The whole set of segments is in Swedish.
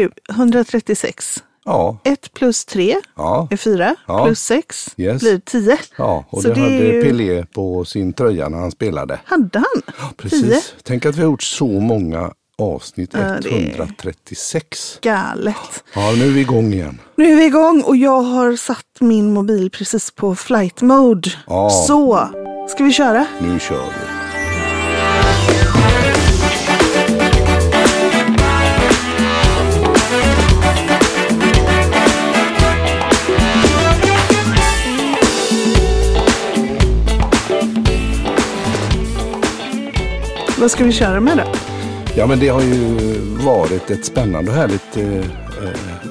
Du, 136. Ja, 1 plus 3 ja, är 4, Ja. plus 6 Yes. blir 10. ja. Och Så det, det hade ju- Pelé på sin tröja när han spelade. Hade han? Precis. 10. Tänk att vi har gjort så många avsnitt. Ja, det är- 136. Galet. Ja, nu är vi igång igen. Nu är vi igång och jag har satt min mobil precis på flight mode. Ja. Så, ska vi köra? Nu kör vi. Vad ska vi köra med då? Ja, men det har ju varit ett spännande och härligt eh, eh,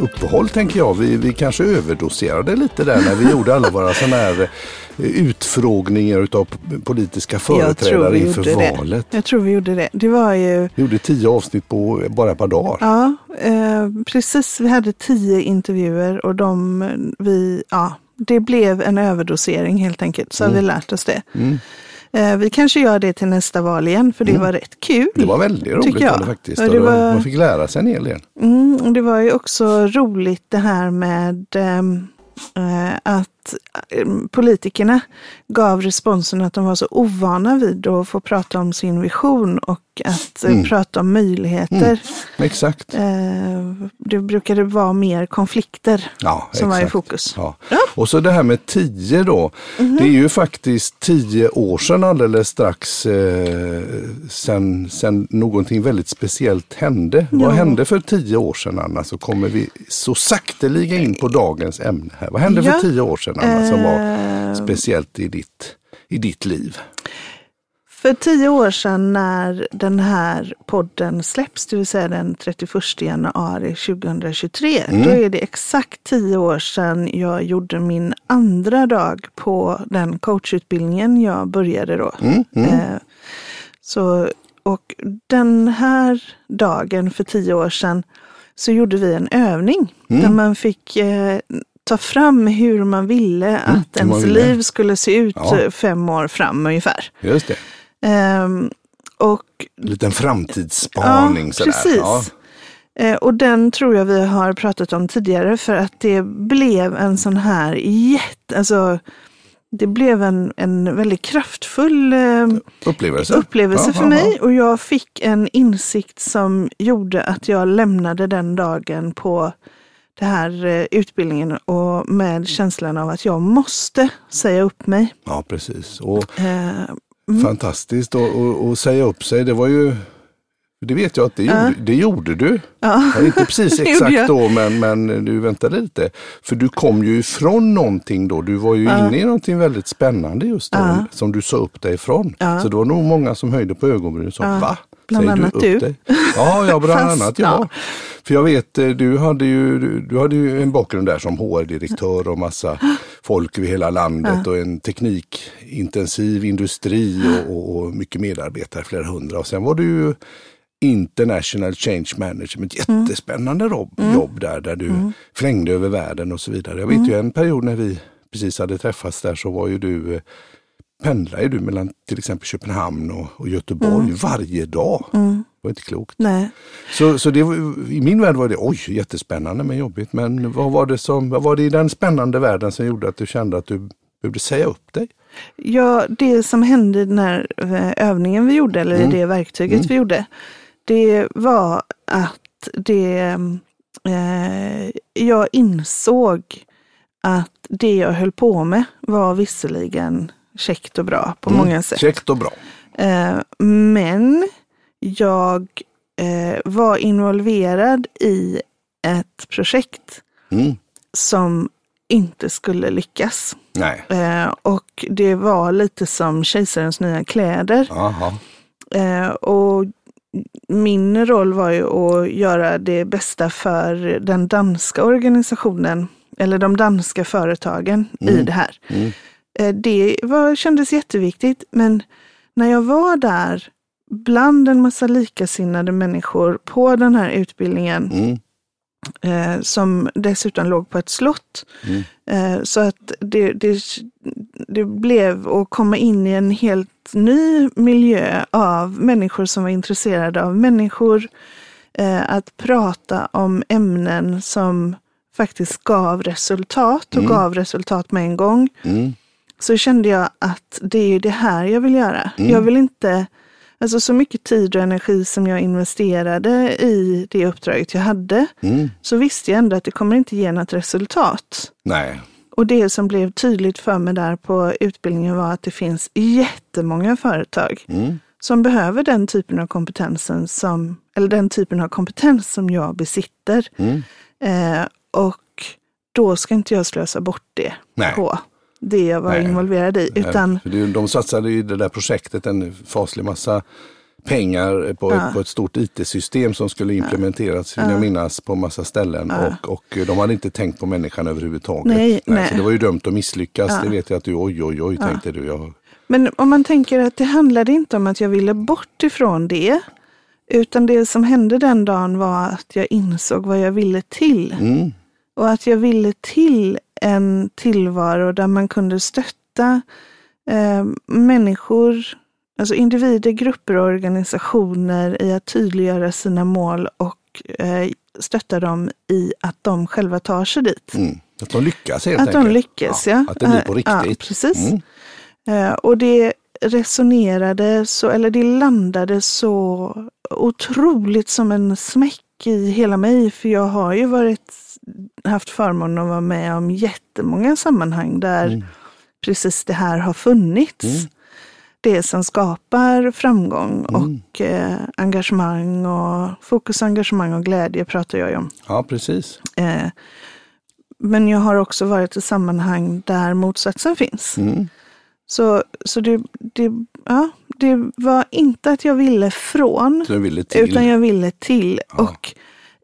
uppehåll tänker jag. Vi, vi kanske överdoserade lite där när vi gjorde alla våra sådana här eh, utfrågningar utav p- politiska företrädare inför valet. det. Jag tror vi gjorde det. Det var ju, Vi gjorde tio avsnitt på bara ett par dagar. ja, eh, precis. Vi hade tio intervjuer och de, vi, ja, det blev en överdosering helt enkelt. Så har vi lärt oss det. Mm. Eh, vi kanske gör det till nästa val igen, för det var rätt kul. Det var väldigt roligt jag. var det faktiskt. Och det var... Man fick lära sig en hel del. Mm, och det var ju också roligt det här med ehm, eh, att eh, politikerna gav responsen att de var så ovana vid att få prata om sin vision och att eh, Mm. prata om möjligheter. Exakt. Eh, det brukade vara mer konflikter Ja, som var i exakt. fokus. Ja. Och så det här med tio då. Mhm. Det är ju faktiskt tio år sedan alldeles strax eh, sen, sen någonting väldigt speciellt hände. Vad Ja. hände för tio år sedan Anna? Så kommer vi så sakteliga in på dagens ämne här. Vad hände Ja. för tio år sedan Anna som var Eh, speciellt i ditt, i ditt liv? För tio år sedan när den här podden släpps, det vill säga den 31 januari 2023, Mm. då är det exakt tio år sedan jag gjorde min andra dag på den coachutbildningen jag började då. Mm, mm. Eh, så, och den här dagen för tio år sedan så gjorde vi en övning Mm. där man fick eh, ta fram hur man ville att Mm, hur man ens ville. liv skulle se ut Ja. fem år fram ungefär. Just det. Ehm, och En liten framtidsspaning ja, sådär. precis. Ja. Eh, och den tror jag vi har pratat om tidigare för att det blev en sån här jätte, alltså det blev en, en väldigt kraftfull eh, Upplevelse. upplevelse Ja, för ja, mig ja. och jag fick en insikt som gjorde att jag lämnade den dagen på den här eh, utbildningen och med känslan av att jag måste säga upp mig. Ja, precis. Och Eh, Fantastiskt att och, och säga upp sig. Det var ju, det vet jag att det gjorde, det gjorde du. ja. Ja, inte precis exakt då, men, men du väntade lite. För du kom ju ifrån någonting då. Du var ju Ja. inne i någonting väldigt spännande just då, Ja. som du sa upp dig ifrån. Ja. Så det var nog många som höjde på ögonbrynen och sa, Ja. va? Bland Säger annat du. Dig? Ja, ja, bland Fast, annat jag. ja. För jag vet, eh, du hade, ju, du, du hade ju en bakgrund där som HR-direktör och massa folk över hela landet och en teknikintensiv industri och, och, och mycket medarbetare, flera hundra. Och sen var du ju International Change Management, jättespännande jobb, jobb där, där du flängde över världen och så vidare. Jag vet ju en period när vi precis hade träffats där så var ju du pendlade ju du mellan till exempel Köpenhamn och, och Göteborg varje dag. Det var inte klokt. Nej. Så, så det, i min värld var det oj, jättespännande men jobbigt. Men vad var, det som, vad var det i den spännande världen som gjorde att du kände att du behövde säga upp dig? Ja, det som hände i den här eh, övningen vi gjorde, eller Mm. det verktyget vi gjorde, det var att det, eh, jag insåg att det jag höll på med var visserligen käckt och bra på många sätt. Käckt och bra. Eh, men jag eh, var involverad i ett projekt Mm. som inte skulle lyckas. Nej, Eh, och det var lite som Kejsarens nya kläder. aha. Eh, och min roll var ju att göra det bästa för den danska organisationen, eller de danska företagen i det här. Eh, det var, kändes jätteviktigt, men när jag var där bland en massa likasinnade människor på den här utbildningen, Mm. eh, som dessutom låg på ett slott. Mm. Eh, så att det, det, det blev att komma in i en helt ny miljö av människor som var intresserade av människor, eh, att prata om ämnen som faktiskt gav resultat och Mm. gav resultat med en gång. Mm. Så kände jag att det är det här jag vill göra. Mm. Jag vill inte, alltså så mycket tid och energi som jag investerade i det uppdraget jag hade, Mm. så visste jag ändå att det kommer inte ge något resultat. Nej. Och det som blev tydligt för mig där på utbildningen var att det finns jättemånga företag Mm. som behöver den typen av kompetensen som, eller den typen av kompetens som jag besitter. Mm. Eh, och då ska inte jag slösa bort det Nej. på det jag var Nej. involverad i. Utan, För det- De satsade i det där projektet en faslig massa pengar på, Ja. ett, på ett stort IT-system som skulle implementeras, vill jag minnas, på massa ställen. Och, och de hade inte tänkt på människan överhuvudtaget. Nej, Så nej. det var ju dömt att misslyckas. Ja. Det vet jag att du, oj oj oj, tänkte du. Jag, men om man tänker att det handlade inte om att jag ville bort ifrån det. Utan det som hände den dagen var att jag insåg vad jag ville till. mm, Och att jag ville till en tillvaro där man kunde stötta eh, människor, alltså individer, grupper och organisationer i att tydliggöra sina mål och eh, stötta dem i att de själva tar sig dit. mm. Att de lyckas helt Att enkelt. de lyckas, ja. Att det blir på Eh, Ja, riktigt. precis. Mm. Eh, och det resonerade så, eller det landade så otroligt som en smäck i hela mig. För jag har ju varit, haft förmånen att vara med om jättemånga sammanhang där Mm. precis det här har funnits. Mm. Det som skapar framgång Mm. och eh, engagemang och fokus, engagemang och glädje pratar jag ju om. Ja, precis. Eh, men jag har också varit i sammanhang där motsatsen finns. Mm. Så, så det, det, ja, det var inte att jag ville från, ville utan jag ville till. Ja. Och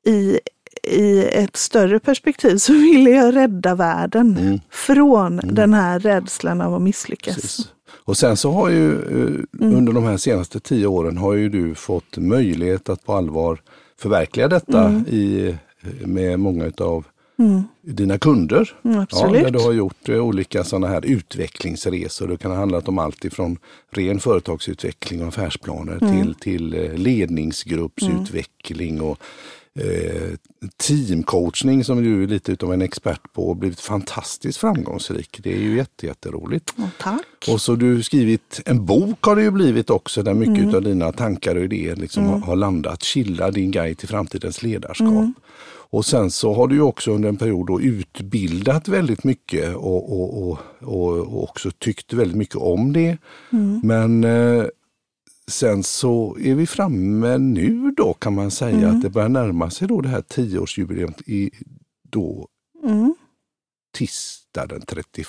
i, i ett större perspektiv så ville jag rädda världen Mm. från den här rädslan av att misslyckas. Precis. Och sen så har ju eh, Mm. under de här senaste tio åren har ju du fått möjlighet att på allvar förverkliga detta Mm. i, eh, med många av dina kunder. Mm, Ja, där du har gjort eh, olika sådana här utvecklingsresor. Det kan ha handlat om allt ifrån ren företagsutveckling och affärsplaner Mm. till, till eh, ledningsgruppsutveckling och eh, teamcoachning som du är lite utav en expert på och blivit fantastiskt framgångsrik. Det är ju jätte, jätteroligt. Ja, tack. Och så du skrivit en bok har det ju blivit också där mycket Mm. av dina tankar och idéer liksom har, har landat. Chilla, din guide till framtidens ledarskap. Mm. Och sen så har du ju också under en period utbildat väldigt mycket och, och, och, och, och också tyckt väldigt mycket om det. Mm. Men eh, sen så är vi framme nu då kan man säga Mm. att det börjar närma sig då det här tioårsjubileet i då Mm. tisdag den 31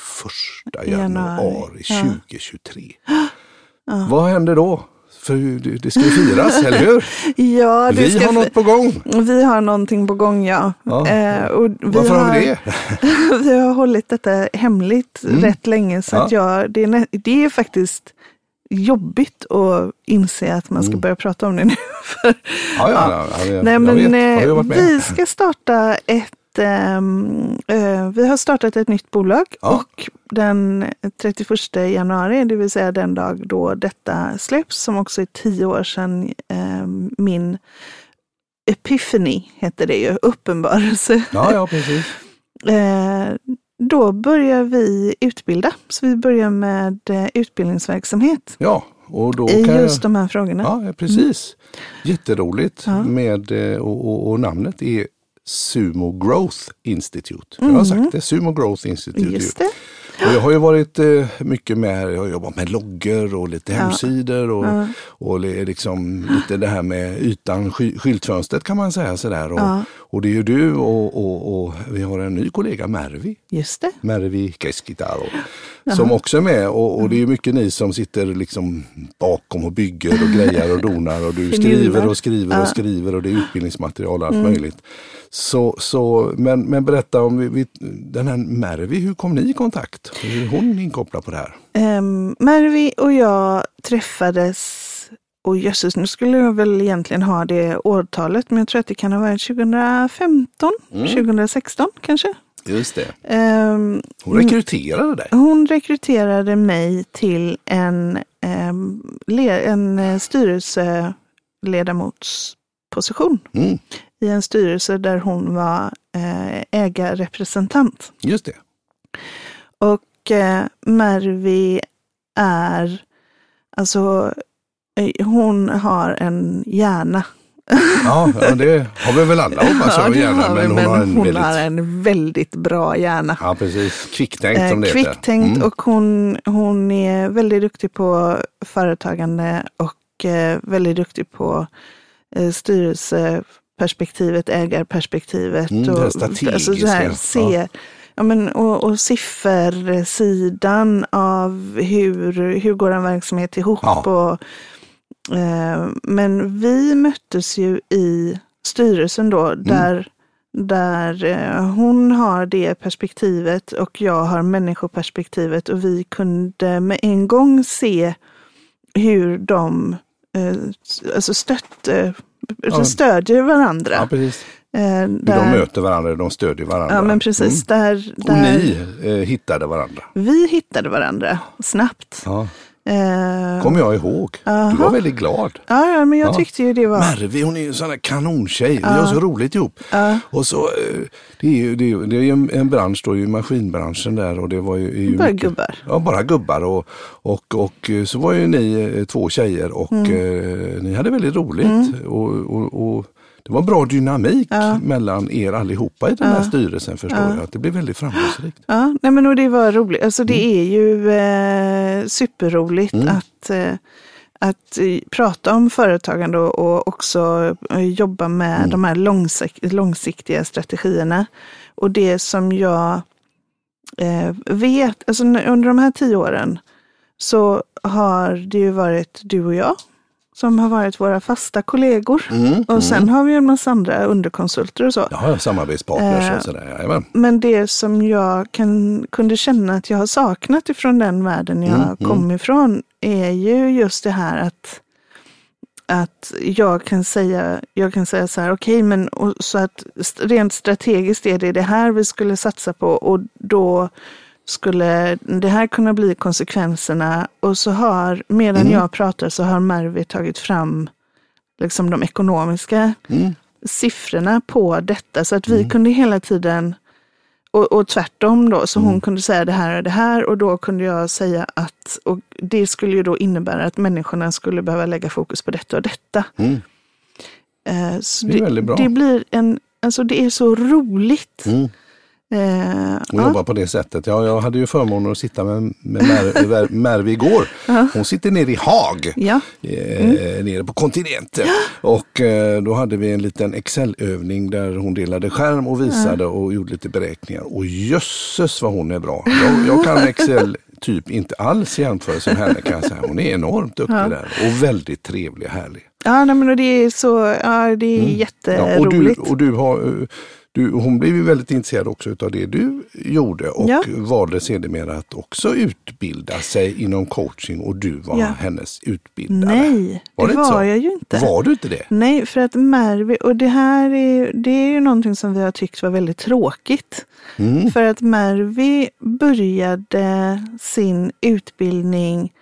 Januari, ja. 2023. Ja. Vad händer då? För det ska ju firas, eller hur? Ja, Vi har något på gång. vi har någonting på gång, ja. Ja. Eh, och vi Varför har vi det? vi har hållit detta hemligt Mm. rätt länge så att jag, det, är, det är faktiskt jobbigt att inse att man ska Mm. börja prata om det nu. För, Ja, ja, ja, ja, jag, nej, jag men vet. Eh, jag vi ska starta ett ehm, eh, vi har startat ett nytt bolag och den 31 januari, det vill säga den dag då detta släpps, som också är tio år sedan ehm, min Epiphany heter det ju, uppenbarelse. Ja, ja, precis. Eh, då börjar vi utbilda. Så vi börjar med eh, utbildningsverksamhet Ja, och då i kan just jag... de här frågorna. Ja, precis. Jätteroligt Ja. med, eh, och, och, och namnet är Sumo Growth Institute. Jag har sagt det, Sumo Growth Institute. Mm. Just det. Och jag har ju varit eh, mycket med, jag har jobbat med loggor och lite hemsidor och, Ja. och li- liksom lite det här med ytan, sky, skyltfönstret kan man säga sådär. Och, Ja. och det är ju du och, och, och vi har en ny kollega, Mervi. Just det. Mervi Keskitaro. Som också är med och, och det är mycket ni som sitter liksom bakom och bygger och grejar och donar och du skriver och skriver och Ja. skriver och det är utbildningsmaterial och allt möjligt. Så, så, men, men berätta om vi, vi, den här Mervi, hur kom ni i kontakt? Hur är hon inkopplad på det här? Um, Mervi och jag träffades, och jösses, nu skulle jag väl egentligen ha det årtalet, men jag tror att det kan ha varit 2015, Mm. 2016 kanske. Just det. Ehm, Hon rekryterade dig. Hon rekryterade mig till en, le, en eh, styrelseledamotspost position Mm. I en styrelse där hon var eh, ägarrepresentant. Just det. Och eh, Mervi är, alltså eh, hon har en hjärna. Ja, ja, det har vi väl alla hoppas jag har vi, Men hon har en hon väldigt, har en väldigt bra hjärna. ja precis, kvicktänkt som det heter. Kvicktänkt Mm. och hon, hon är väldigt duktig på företagande och väldigt duktig på eh, styrelseperspektivet, ägarperspektivet. Mm, och, alltså så här, se, ja. men, och, och siffersidan av hur, hur går en verksamhet ihop. Ja. Och, eh, men vi möttes ju i styrelsen då, Mm. där där eh, hon har det perspektivet och jag har människoperspektivet och vi kunde med en gång se hur de eh, alltså stött, eh, Ja. stödjer varandra. Ja, precis. Eh, där, de möter varandra, de stödjer varandra. Ja, men precis. Mm. Där, Och där ni eh, hittade varandra. vi hittade varandra snabbt. Ja, Eh, kommer jag ihåg. Du Aha. var väldigt glad. ja, ja, men jag Ja. tyckte ju det var... Mervi, hon är ju en sån där kanontjej. Vi har så roligt ihop. Ja. Och så, eh, det är ju, det är, ju- det är ju en, en bransch då, ju maskinbranschen där och det var ju... ju Bara mycket- gubbar. Ja, bara gubbar och, och, och eh, så var ju ni eh, två tjejer och Mm. eh, ni hade väldigt roligt. Och, och, och det var bra dynamik Ja. mellan er allihopa i den här styrelsen förstår jag. Att det blev väldigt framgångsrikt. Ja, nej men och det var roligt. Alltså det Mm. är ju eh, superroligt att, eh, att eh, prata om företagande och, också eh, jobba med Mm. de här långsik- långsiktiga strategierna. Och det som jag eh, vet, alltså under de här tio åren så har det ju varit du och jag som har varit våra fasta kollegor. Mm, Och sen har vi en massa andra underkonsulter och så. Ja, samarbetspartners Eh, och sådär. Jajamän. Men det som jag kan, kunde känna att jag har saknat ifrån den världen jag Mm, kom ifrån är ju just det här att, att jag kan säga, jag kan säga så här, okej, men och, så att rent strategiskt är det det här vi skulle satsa på och då skulle det här kunna bli konsekvenserna. Och så har, medan Mm. jag pratar så har Mervi tagit fram liksom de ekonomiska Mm. siffrorna på detta så att vi kunde hela tiden och, och tvärtom då, så Mm. hon kunde säga det här och det här och då kunde jag säga att, och det skulle ju då innebära att människorna skulle behöva lägga fokus på detta och detta. Mm. Eh, Det är väldigt bra. Det blir en, alltså det är så roligt. Mm. Eh, Och ja. jobba på det sättet. Ja, jag hade ju förmånen att sitta med, med Mer, Mer, Mervi igår. Hon sitter nere i Haag. Ja. eh, nere på kontinenten. Och eh, då hade vi en liten Excel-övning där hon delade skärm och visade och gjorde lite beräkningar. Och jösses vad hon är bra. Jag, jag kan Excel typ inte alls i jämförelse med henne kan jag säga. Hon är enormt duktig där och väldigt trevlig och härlig. Ja, nej, men det är så, ja, det är Mm. Ja, och, du, jätteroligt. och du har, eh, du, hon blev ju väldigt intresserad också av det du gjorde och Ja. valde sedermera att också utbilda sig inom coaching och du var Ja. hennes utbildare. Nej, Var det det var så? jag ju inte. Var du inte det? Nej, för att Mervi, och det här är, det är ju någonting som vi har tyckt var väldigt tråkigt. Mm. För att Mervi började sin utbildning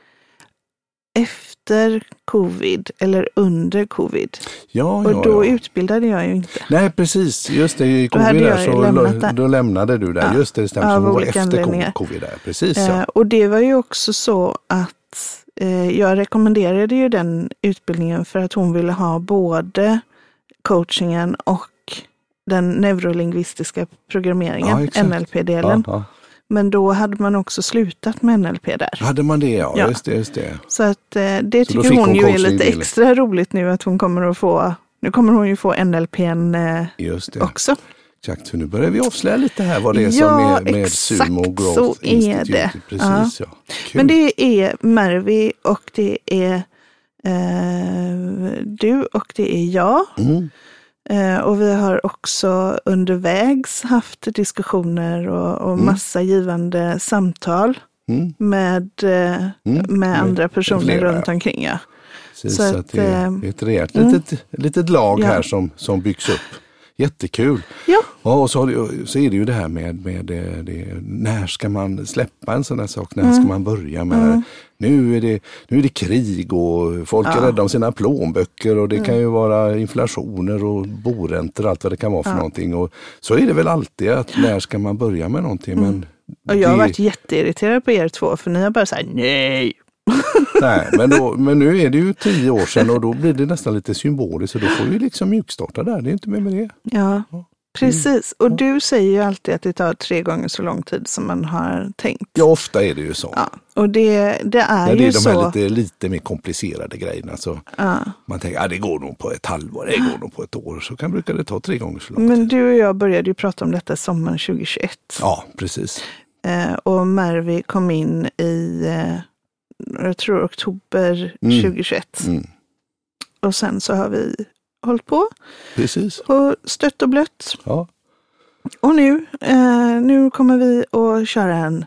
efter covid eller under covid. Ja, Och ja, då ja. utbildade jag ju inte. Nej precis, just det. I Då covid där, så lämnat där. då lämnade du där. Ja, Just det, det stämmer. av olika efter covid där. Precis Eh, och det var ju också så att eh, jag rekommenderade ju den utbildningen för att hon ville ha både coachingen och den neurolingvistiska programmeringen. NLP-delen. Ja, ja. Men då hade man också slutat med NLP där. Hade man det ja, Ja. just det. Just det. Så att eh, det då tycker hon, hon ju är lite extra roligt nu att hon kommer att få, nu kommer hon ju få NLPn eh, också. Exakt, för nu börjar vi avslöja lite här vad det är Ja, som är med exakt Sumo Growth så är Institute. det. Precis ja. Kul. Men det är Mervi och det är eh, du och det är jag. Mm. Eh, och vi har också undervägs haft diskussioner och, och massa givande samtal Mm. med, eh, Mm. med andra personer flera, runt omkring. Ja. Precis, så så att, det är eh, ett rejält litet, litet lag Ja. här som, som byggs upp. Jättekul. ja, Ja, och så, så är det ju det här med, med det, det, när ska man släppa en sån här sak? När ska man börja med det? Nu är det, nu är det krig och folk är rädda om sina plånböcker och det kan ju vara inflationer och boräntor och allt vad det kan vara för någonting. Och så är det väl alltid att när ska man börja med någonting? Men Och jag har det- varit jätteirriterad på er två för ni har bara sagt nej. Nej, men, då, men nu är det ju tio år sedan och då blir det nästan lite symboliskt och då får vi liksom mjukstarta där. Det är inte mer med det. Ja, precis. Och du säger ju alltid att det tar tre gånger så lång tid som man har tänkt. Ja, ofta är det ju så. Ja, och det, det är När det ju är de så. här lite, lite mer komplicerade grejerna. Så Ja. Man tänker att det går nog på ett halvår, det går nog på ett år. Så kan brukar det ta tre gånger så lång Men tid. du och jag började ju prata om detta sommaren 2021. Ja, precis. Eh, och Mervi kom in i, eh, jag tror oktober 2021. Mm. Och sen så har vi hållit på Precis. och stött och blött. Ja. Och nu, eh, nu kommer vi att köra en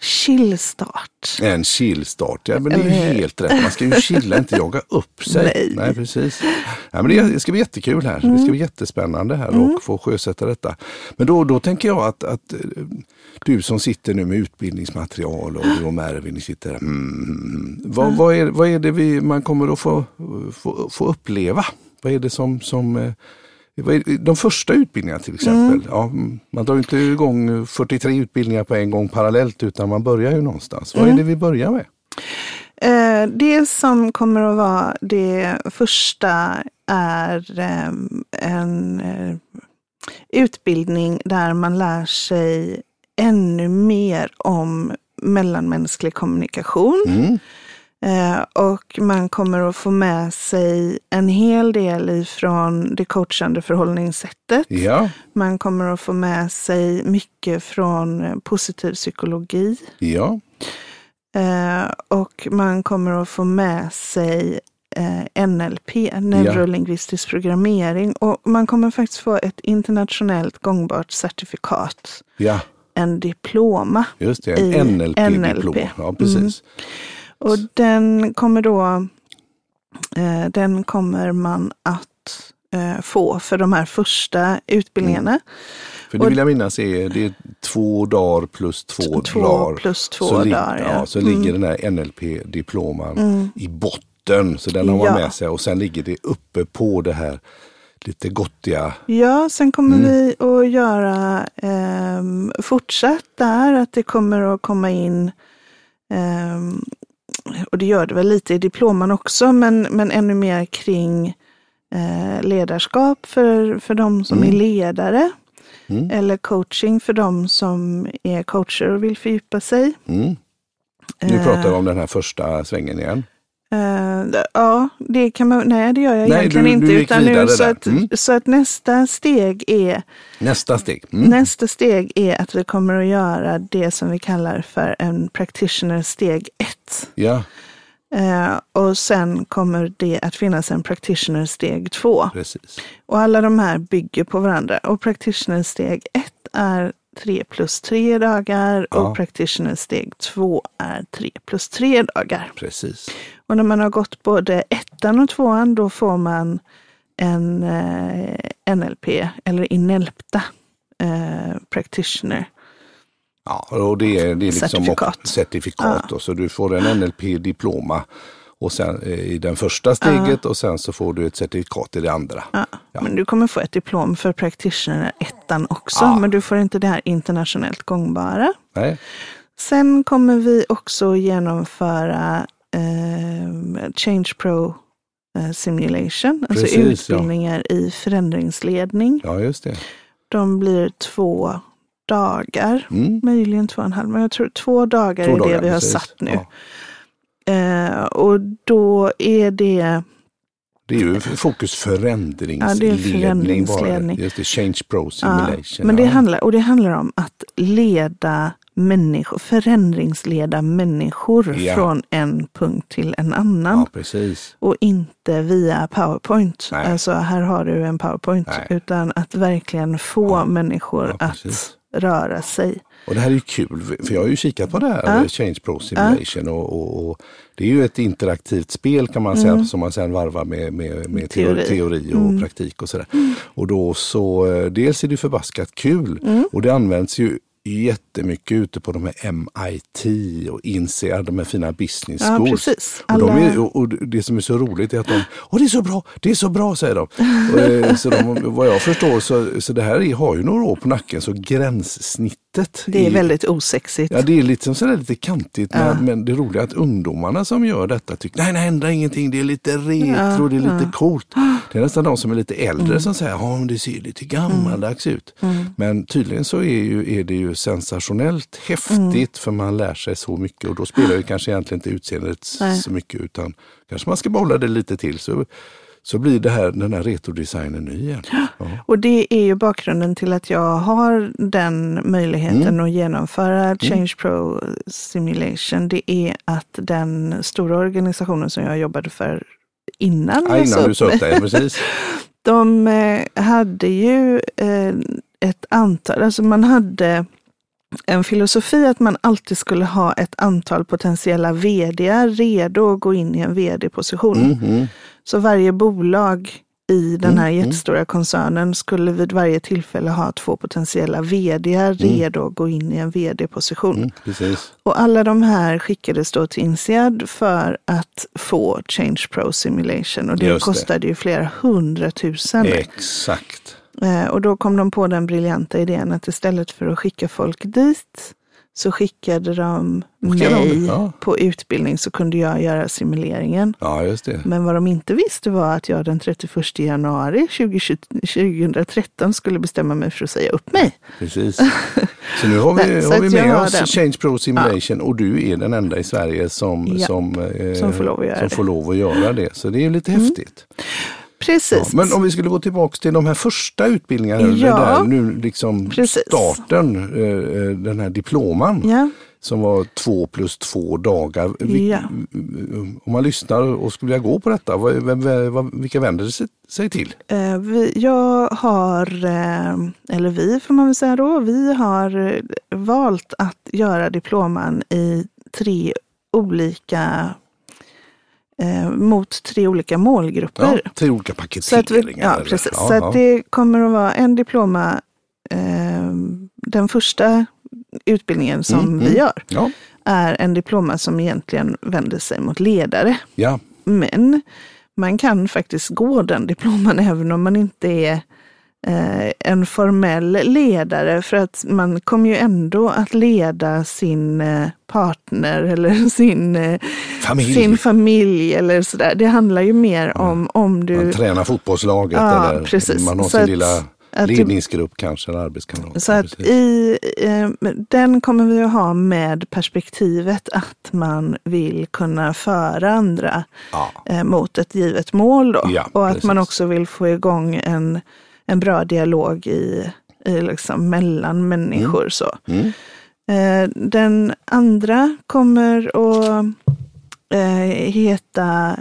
chillstart. En chillstart, ja men det är ju hur? helt rätt. Man ska ju chilla, inte jaga upp sig. Nej. precis. Ja, men det, det ska bli jättekul här. Det ska bli jättespännande här och få sjösätta detta. Men då, då tänker jag att, att eh, du som sitter nu med utbildningsmaterial och du och Mervin sitter där. Mm, vad, vad, är, vad är det vi, man kommer att få, få, få uppleva? Vad är det som, som eh, de första utbildningarna till exempel. Ja, mm, man drar inte igång 43 utbildningar på en gång parallellt utan man börjar ju någonstans. Vad är det vi börjar med? Eh, det som kommer att vara det första är eh, en eh, utbildning där man lär sig ännu mer om mellanmänsklig kommunikation. Mm. Eh, och man kommer att få med sig en hel del ifrån det coachande förhållningssättet. Ja, Man kommer att få med sig mycket från positiv psykologi. ja, Eh, och man kommer att få med sig eh, NLP, neurolingvistisk programmering. Och man kommer faktiskt få ett internationellt gångbart certifikat, ja. en diploma. Just det, en NLP-diplom. NLP. Ja, precis. Och den kommer då, eh, den kommer man att eh, få för de här första utbildningarna. För det vill jag minnas är, det är två dagar plus två, Två dagar. plus två så dagar, ja. Ja, så ligger den här NLP-diploman i botten. Så den har man Ja. med sig och sen ligger det uppe på det här lite gottiga. Ja, sen kommer Mm. vi att göra ehm, fortsatt där, att det kommer att komma in, ehm, och det gör det väl lite i diploman också, men, men ännu mer kring eh, ledarskap för, för de som är ledare. Mm. Eller coaching för de som är coacher och vill fördjupa sig. Mm. Nu pratar vi om den här första svängen igen. Eh, ja, det kan man, nej det gör jag Nej, egentligen du- inte. du utan nu, så, att, Mm. så att nästa steg är Nästa steg. Mm. Nästa steg är att vi kommer att göra det som vi kallar för en practitioner steg 1. Ja, Eh, och sen kommer det att finnas en practitioner steg 2. precis. Och alla de här bygger på varandra. Och practitioner steg 1 är 3 plus 3 dagar Ja. och practitioner steg 2 är 3 plus 3 dagar. Precis. Och när man har gått både ettan och tvåan då får man en eh, NLP eller inelpta eh, practitioner. Ja, och det är, det är liksom Certifikat. och- certifikat då, så du får en NLP-diploma och sen, eh, i den första steget och sen så får du ett certifikat i det andra. Ja. Ja. Men du kommer få ett diplom för practitioner ettan också, Ja. men du får inte det här internationellt gångbara. Nej? Sen kommer vi också genomföra eh, Change Pro eh, Simulation, alltså Precis, ja. utbildningar i förändringsledning. Ja, just det. De blir två dagar, Mm. möjligen två och en halv, men jag tror två dagar Två är dagar, det vi har precis. satt nu. Ja. Eh, och då är det Det är ju fokus förändringsledning. Ja, det är förändringsledning. Bara. Just det, Change Pro Ja, Simulation. men det ja. handlar, och det handlar om att leda människor, förändringsleda människor Ja. från en punkt till en annan. Ja. Och inte via PowerPoint. Nej. Alltså här har du en PowerPoint. Nej. Utan att verkligen få Ja. människor Ja, att röra sig. Och det här är ju kul, för jag har ju kikat på det här, Ja. Change Pro Simulation. Och, och, och det är ju ett interaktivt spel kan man säga, som man sen varvar med, med, med teori. Mm. Teori. och praktik och sådär. Och då så, eh, dels är det förbaskat kul Mm. och det används ju jättemycket ute på de här MIT och INSEAD, de här fina business Ja, schools. precis. Och, de Alla- är, och det som är så roligt är att de, åh det är så bra, det är så bra säger de. Och, eh, så de vad jag förstår så, så det här är, har ju några år på nacken så gränssnittet. Det är väldigt osexigt. Ja, det är lite, sådär lite kantigt, Ja. men, men det roliga är att ungdomarna som gör detta tycker nej, nej, ändra ingenting, det är lite retro, Ja, det är lite coolt. Det är nästan de som är lite äldre Mm. som säger, ja, men det ser lite gammaldags ut. Men tydligen så är, ju, är det ju sensationellt häftigt Mm. för man lär sig så mycket och då spelar ju kanske egentligen inte utseendet Nej. så mycket utan kanske man ska behålla det lite till så, så blir det här, den här retrodesignen ny igen. Ja. Och det är ju bakgrunden till att jag har den möjligheten Mm. att genomföra Change Pro Simulation. Det är att den stora organisationen som jag jobbade för innan, Ja, jag sa innan du upp sa upp dig, precis. de eh, hade ju eh, ett antal, alltså man hade en filosofi att man alltid skulle ha ett antal potentiella vd redo att gå in i en vd-position. Mm, mm. Så varje bolag i den här Mm, mm. jättestora koncernen skulle vid varje tillfälle ha två potentiella vd redo att gå in i en vd-position. Mm. Och alla de här skickades då till INSEAD för att få Change Pro Simulation och det Just det. kostade ju flera hundratusen. Exakt. Eh, och då kom de på den briljanta idén att istället för att skicka folk dit så skickade de de mig det? Ja. på utbildning så kunde jag göra simuleringen. Ja. Men vad de inte visste var att jag den 31 januari 2020, 2013 skulle bestämma mig för att säga upp mig. Precis. Så nu har vi, Nej, har vi med oss den. Change Pro Simulation och du är den enda i Sverige som, Ja, som, eh, som får lov att göra det. får lov att göra det. Så det är lite häftigt. Ja, Precis. men om vi skulle gå tillbaka till de här första utbildningarna, Ja. där, nu liksom Precis. starten, eh, eh, den här diploman Ja. som var två plus två dagar. Ja. Om man lyssnar och skulle vilja gå på detta, vilka vänder det sig, till? Eh, jag har, eh, eller vi får man väl säga då, vi har eh, valt att göra diploman i tre olika, eh, mot tre olika målgrupper. Ja, tre olika Så att, paketeringar. ja, precis. Ja, så ja. det kommer att vara en diploma, eh, den första utbildningen som Mm, vi mm. gör Ja, är en diploma som egentligen vänder sig mot ledare. ja, Men man kan faktiskt gå den diploman även om man inte är en formell ledare för att man kommer ju ändå att leda sin eh, partner eller sin eh, familj. sin familj eller sådär. Det handlar ju mer om om Man du... tränar fotbollslaget Ja, eller precis. man har sin att- lilla att du- ledningsgrupp kanske, eller arbetskamrat. Så att Precis. i, eh, den kommer vi att ha med perspektivet att man vill kunna föra andra ja. eh, mot ett givet mål då. Ja, och att man precis. också vill få igång en, en bra dialog i, i liksom mellan människor. Så. Mm. Eh, den andra kommer att eh, heta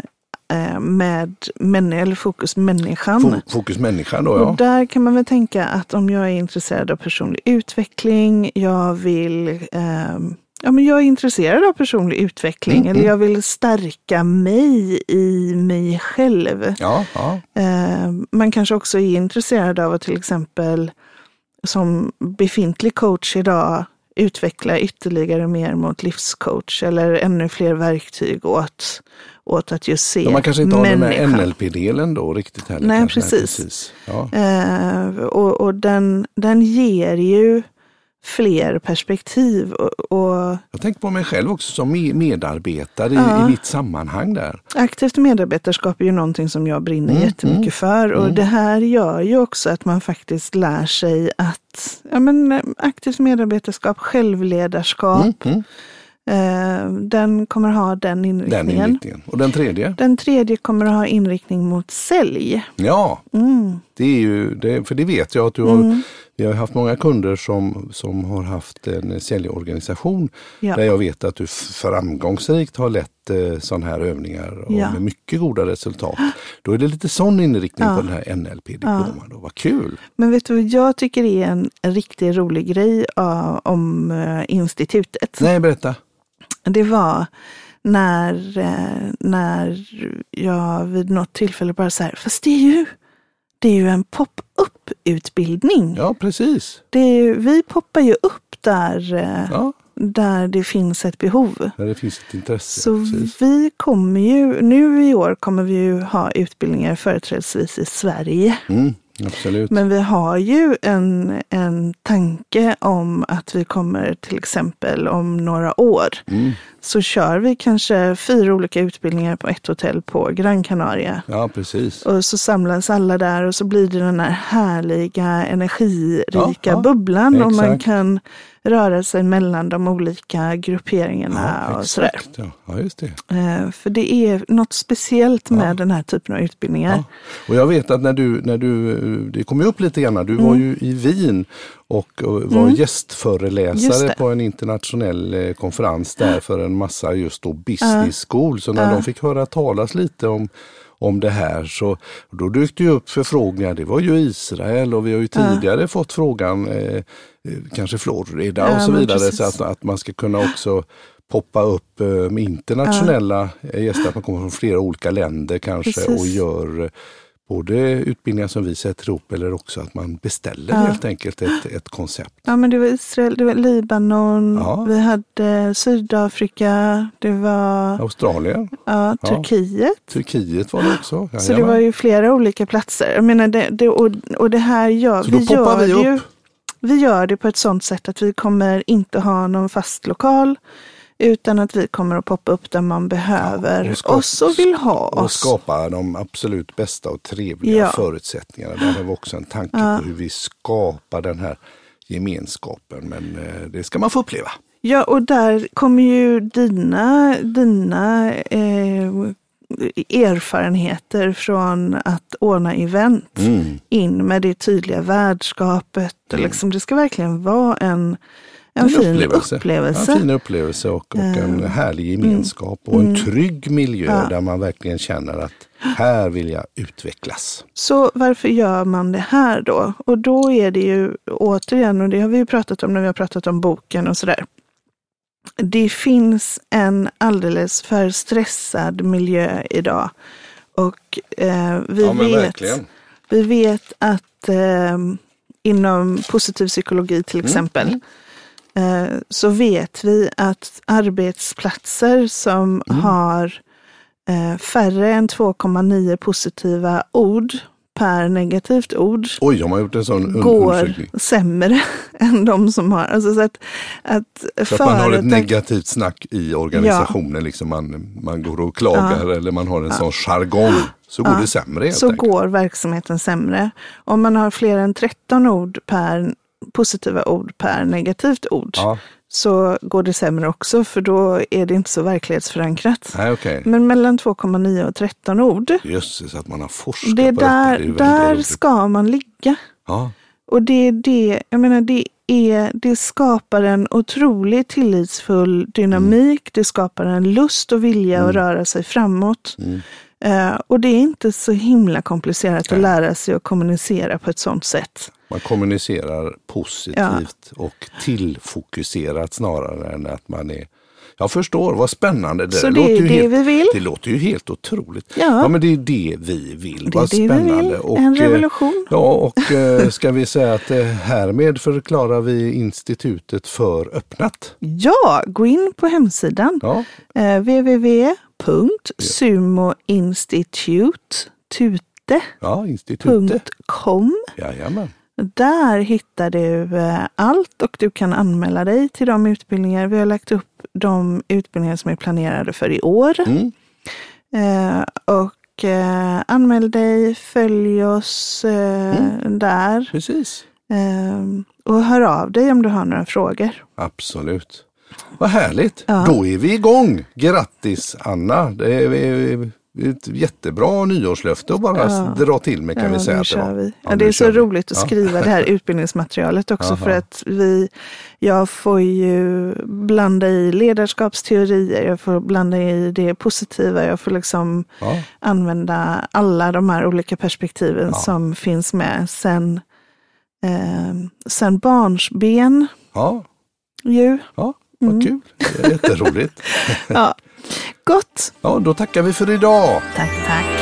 eh, med män, eller fokus människan. Fo- Fokus människan då Och ja. där kan man väl tänka att om jag är intresserad av personlig utveckling, jag vill ehm, Ja, men jag är intresserad av personlig utveckling Mm, eller mm. jag vill stärka mig i mig själv. Ja, ja. Eh, man kanske också är intresserad av att till exempel som befintlig coach idag utveckla ytterligare mer mot livscoach eller ännu fler verktyg åt, åt att just se Ja, man kanske inte har den människan. här NLP-delen då riktigt heller. Nej, kanske. precis. Ja. Eh, och och den, den ger ju fler perspektiv. Och, och Jag tänker på mig själv också som me- medarbetare i, Ja. i mitt sammanhang där. aktivt medarbetarskap är ju någonting som jag brinner Mm, jättemycket mm, för. Och mm. det här gör ju också att man faktiskt lär sig att ja, men, aktivt medarbetarskap, självledarskap, Mm, mm. eh, den kommer ha den Den inriktningen. inriktningen. Och den tredje? Den tredje kommer att ha inriktning mot sälj. Ja, Mm. det är ju, det, för det vet jag att du har Mm. Vi har haft många kunder som, som har haft en säljorganisation Ja. där jag vet att du framgångsrikt har lett eh, sådana här övningar och Ja. med mycket goda resultat. Då är det lite sån inriktning Ja. på den här NLP-diplomen. då. Vad kul! Men vet du vad jag tycker är en, riktigt rolig grej uh, om uh, institutet? Nej, berätta. Det var när, eh, när jag vid något tillfälle bara så här, fast det är ju, det är ju en pop-up utbildning. Ja, precis. Det vi poppar ju upp där, eh, Ja, där det finns ett behov. där det finns ett intresse. Så precis. vi kommer ju, nu i år kommer vi ju ha utbildningar företrädesvis i Sverige. Mm, absolut. Men vi har ju en, en tanke om att vi kommer till exempel om några år Mm. så kör vi kanske fyra olika utbildningar på ett hotell på Gran Canaria. Ja, precis. Och så samlas alla där och så blir det den här härliga energirika Ja, ja, bubblan och man exakt. kan röra sig mellan de olika grupperingarna Ja, och sådär. Ja, ja, just det. Eh, För det är något speciellt med den här typen av utbildningar. Ja. Och jag vet att när du, när du, det kom ju upp lite grann, du Mm. var ju i Wien och, var Just gästföreläsare på en internationell eh, konferens där för en massa just då business school. Så när de fick höra talas lite om om det här så då dök det upp förfrågningar. Det var ju Israel och vi har ju tidigare fått frågan, eh, eh, kanske Florida Ja, och så vidare. Så att, att man ska kunna också poppa upp eh, med internationella eh, gäster, att man kommer från flera olika länder kanske Precis. och gör eh, både utbildningar som vi sätter ihop eller också att man beställer Ja. helt enkelt ett, ett koncept. Ja, men det var Israel, det var Libanon, Ja. vi hade Sydafrika, det var Australien, ja, Ja. Turkiet. Turkiet var det också. Så det var ju flera olika platser. Jag menar, det, det, och, och det här gör Så vi, gör vi ju, vi gör det på ett sådant sätt att vi kommer inte ha någon fast lokal. Utan att vi kommer att poppa upp där man behöver och skapa- oss och vill ha och oss. skapa de absolut bästa och trevliga Ja. förutsättningarna. Där har vi också en tanke på hur vi skapar den här gemenskapen. Men eh, det ska man få uppleva. Ja, och där kommer ju dina, dina eh, erfarenheter från att ordna event Mm. in med det tydliga värdskapet. Liksom, det ska verkligen vara en, en fin upplevelse. Ja, en fin upplevelse och, och en härlig gemenskap och en trygg miljö där man verkligen känner att här vill jag utvecklas. Så varför gör man det här då? Och då är det ju återigen, och det har vi ju pratat om när vi har pratat om boken och sådär. Det finns en alldeles för stressad miljö idag. Och eh, vi, vet, vi vet att eh, inom positiv psykologi till exempel eh, så vet vi att arbetsplatser som har eh, färre än 2,9 positiva ord per negativt ord Oj, har man gjort en sån går sämre än de som har. Alltså så att, att Så att man har ett negativt snack i organisationen, liksom man, man går och klagar eller man har en sån jargong, så går det sämre helt så enkelt. går verksamheten sämre. Om man har fler än 13 ord per positiva ord per negativt ord Ja, så går det sämre också för då är det inte så verklighetsförankrat. nej okej. Men mellan 2,9 och 13 ord, Jösses att man har forskat det är på detta. där, Det där ska man ligga. Ja, Och det är det, jag menar det är, det skapar en otroligt tillitsfull dynamik. Det skapar en lust och vilja att röra sig framåt. Mm. Eh, och det är inte så himla komplicerat att lära sig att kommunicera på ett sådant sätt. Man kommunicerar positivt och tillfokuserat snarare än att man är jag förstår, vad spännande. Så det låter ju det helt, vi vill. Det låter ju helt otroligt. Ja. men det är det vi vill. Det är vad det vi spännande. vill. Och, En eh, revolution. Ja, och eh, ska vi säga att eh, härmed förklarar vi institutet för öppnat. Ja, gå in på hemsidan. Ja, www.sumoinstitute.com ja. Jajamän. Där hittar du eh, allt och du kan anmäla dig till de utbildningar. Vi har lagt upp de utbildningar som är planerade för i år. Mm. Eh, och eh, anmäl dig, följ oss Mm. där. Precis. Och hör av dig om du har några frågor. Absolut. Vad härligt. Ja. Då är vi igång. Grattis Anna. Det är, vi, det är ett jättebra nyårslöfte att bara Ja. dra till med kan vi säga att det var. vi. Ja, Ja, det är så vi. roligt att Ja. skriva det här utbildningsmaterialet också för att vi, jag får ju blanda i ledarskapsteorier, jag får blanda i det positiva, jag får liksom Ja. använda alla de här olika perspektiven Ja. som finns med sen, eh, sen barnsben Ja, ju. ja, vad Mm. kul. Det är jätteroligt. Ja. Gott! Ja, då tackar vi för idag. Tack, tack.